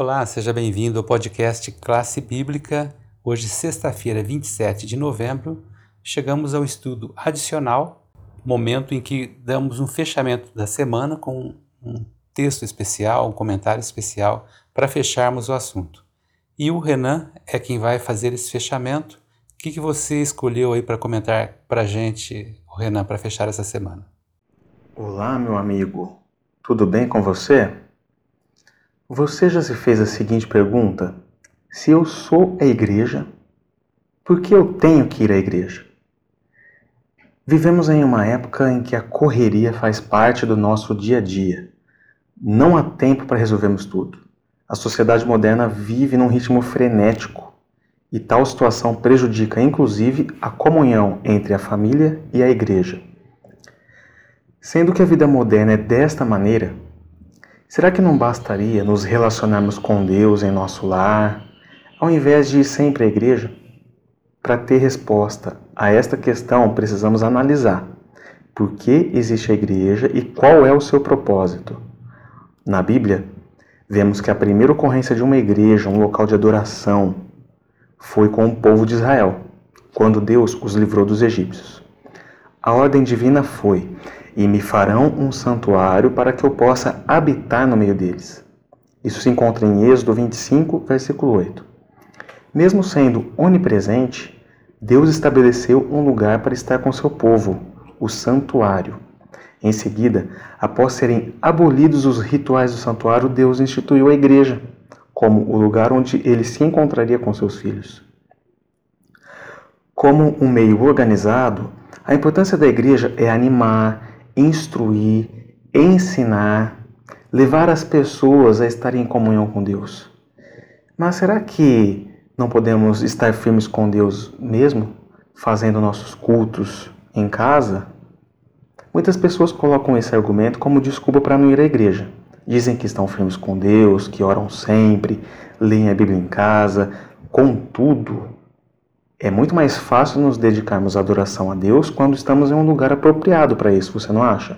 Olá, seja bem-vindo ao podcast Classe Bíblica. Hoje, sexta-feira, 27 de novembro, chegamos ao estudo adicional, momento em que damos um fechamento da semana com um texto especial, um comentário especial para fecharmos o assunto. E o Renan é quem vai fazer esse fechamento. O que, que você escolheu aí para comentar para a gente, Renan, para fechar essa semana? Olá, meu amigo. Tudo bem com você? Você já se fez a seguinte pergunta: se eu sou a igreja, por que eu tenho que ir à igreja? Vivemos em uma época em que a correria faz parte do nosso dia a dia. Não há tempo para resolvermos tudo. A sociedade moderna vive num ritmo frenético e tal situação prejudica inclusive a comunhão entre a família e a igreja. Sendo que a vida moderna é desta maneira, Será que não bastaria nos relacionarmos com Deus em nosso lar, ao invés de ir sempre à igreja? Para ter resposta a esta questão, precisamos analisar por que existe a igreja e qual é o seu propósito. Na Bíblia, vemos que a primeira ocorrência de uma igreja, um local de adoração, foi com o povo de Israel, quando Deus os livrou dos egípcios. A ordem divina foi: e me farão um santuário para que eu possa habitar no meio deles. Isso se encontra em Êxodo 25, versículo 8. Mesmo sendo onipresente, Deus estabeleceu um lugar para estar com seu povo, o santuário. Em seguida, após serem abolidos os rituais do santuário, Deus instituiu a igreja como o lugar onde ele se encontraria com seus filhos. Como um meio organizado, a importância da igreja é animar, instruir, ensinar, levar as pessoas a estarem em comunhão com Deus. Mas será que não podemos estar firmes com Deus mesmo, fazendo nossos cultos em casa? Muitas pessoas colocam esse argumento como desculpa para não ir à igreja. Dizem que estão firmes com Deus, que oram sempre, leem a Bíblia em casa. Contudo, é muito mais fácil nos dedicarmos à adoração a Deus quando estamos em um lugar apropriado para isso, você não acha?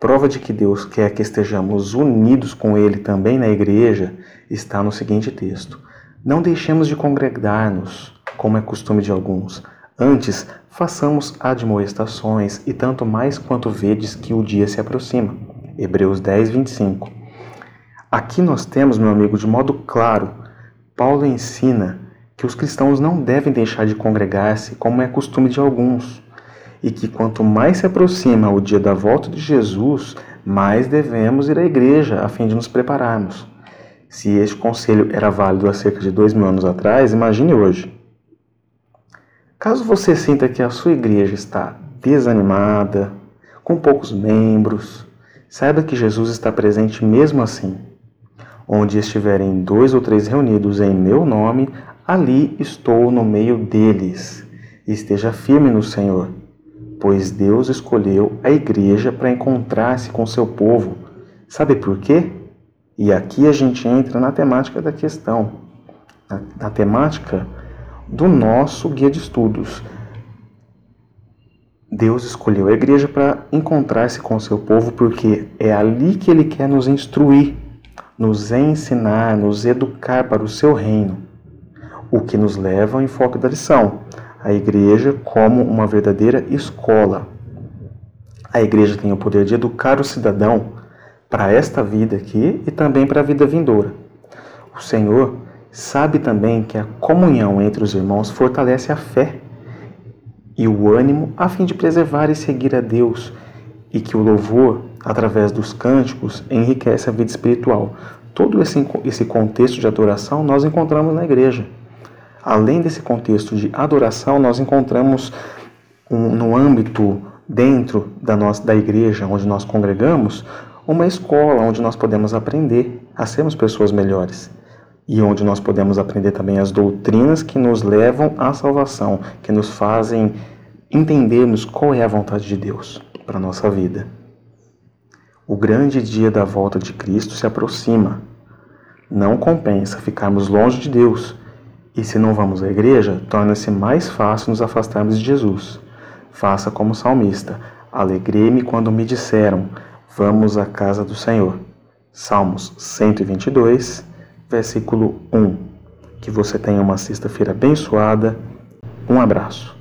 Prova de que Deus quer que estejamos unidos com Ele também na igreja está no seguinte texto: Não deixemos de congregar-nos, como é costume de alguns. Antes, façamos admoestações, e tanto mais quanto vedes que o dia se aproxima. Hebreus 10, 25. Aqui nós temos, meu amigo, de modo claro, Paulo ensina que os cristãos não devem deixar de congregar-se como é costume de alguns, e que quanto mais se aproxima o dia da volta de Jesus, mais devemos ir à igreja a fim de nos prepararmos. Se este conselho era válido há cerca de dois mil anos atrás, imagine hoje. Caso você sinta que a sua igreja está desanimada, com poucos membros, saiba que Jesus está presente mesmo assim. Onde estiverem dois ou três reunidos em meu nome, ali estou no meio deles. Esteja firme no Senhor, pois Deus escolheu a igreja para encontrar-se com seu povo. Sabe por quê? E aqui a gente entra na temática da questão, na, na temática do nosso guia de estudos. Deus escolheu a igreja para encontrar-se com seu povo porque é ali que ele quer nos instruir, nos ensinar, nos educar para o seu reino o que nos leva ao enfoque da lição, a igreja como uma verdadeira escola. A igreja tem o poder de educar o cidadão para esta vida aqui e também para a vida vindoura. O Senhor sabe também que a comunhão entre os irmãos fortalece a fé e o ânimo a fim de preservar e seguir a Deus, e que o louvor, através dos cânticos, enriquece a vida espiritual. Todo esse, esse contexto de adoração nós encontramos na igreja. Além desse contexto de adoração, nós encontramos um, no âmbito dentro da nossa da igreja onde nós congregamos uma escola onde nós podemos aprender a sermos pessoas melhores e onde nós podemos aprender também as doutrinas que nos levam à salvação, que nos fazem entendermos qual é a vontade de Deus para a nossa vida. O grande dia da volta de Cristo se aproxima. Não compensa ficarmos longe de Deus e se não vamos à igreja, torna-se mais fácil nos afastarmos de Jesus. Faça como salmista: Alegrei-me quando me disseram: Vamos à casa do Senhor. Salmos 122, versículo 1. Que você tenha uma sexta-feira abençoada. Um abraço.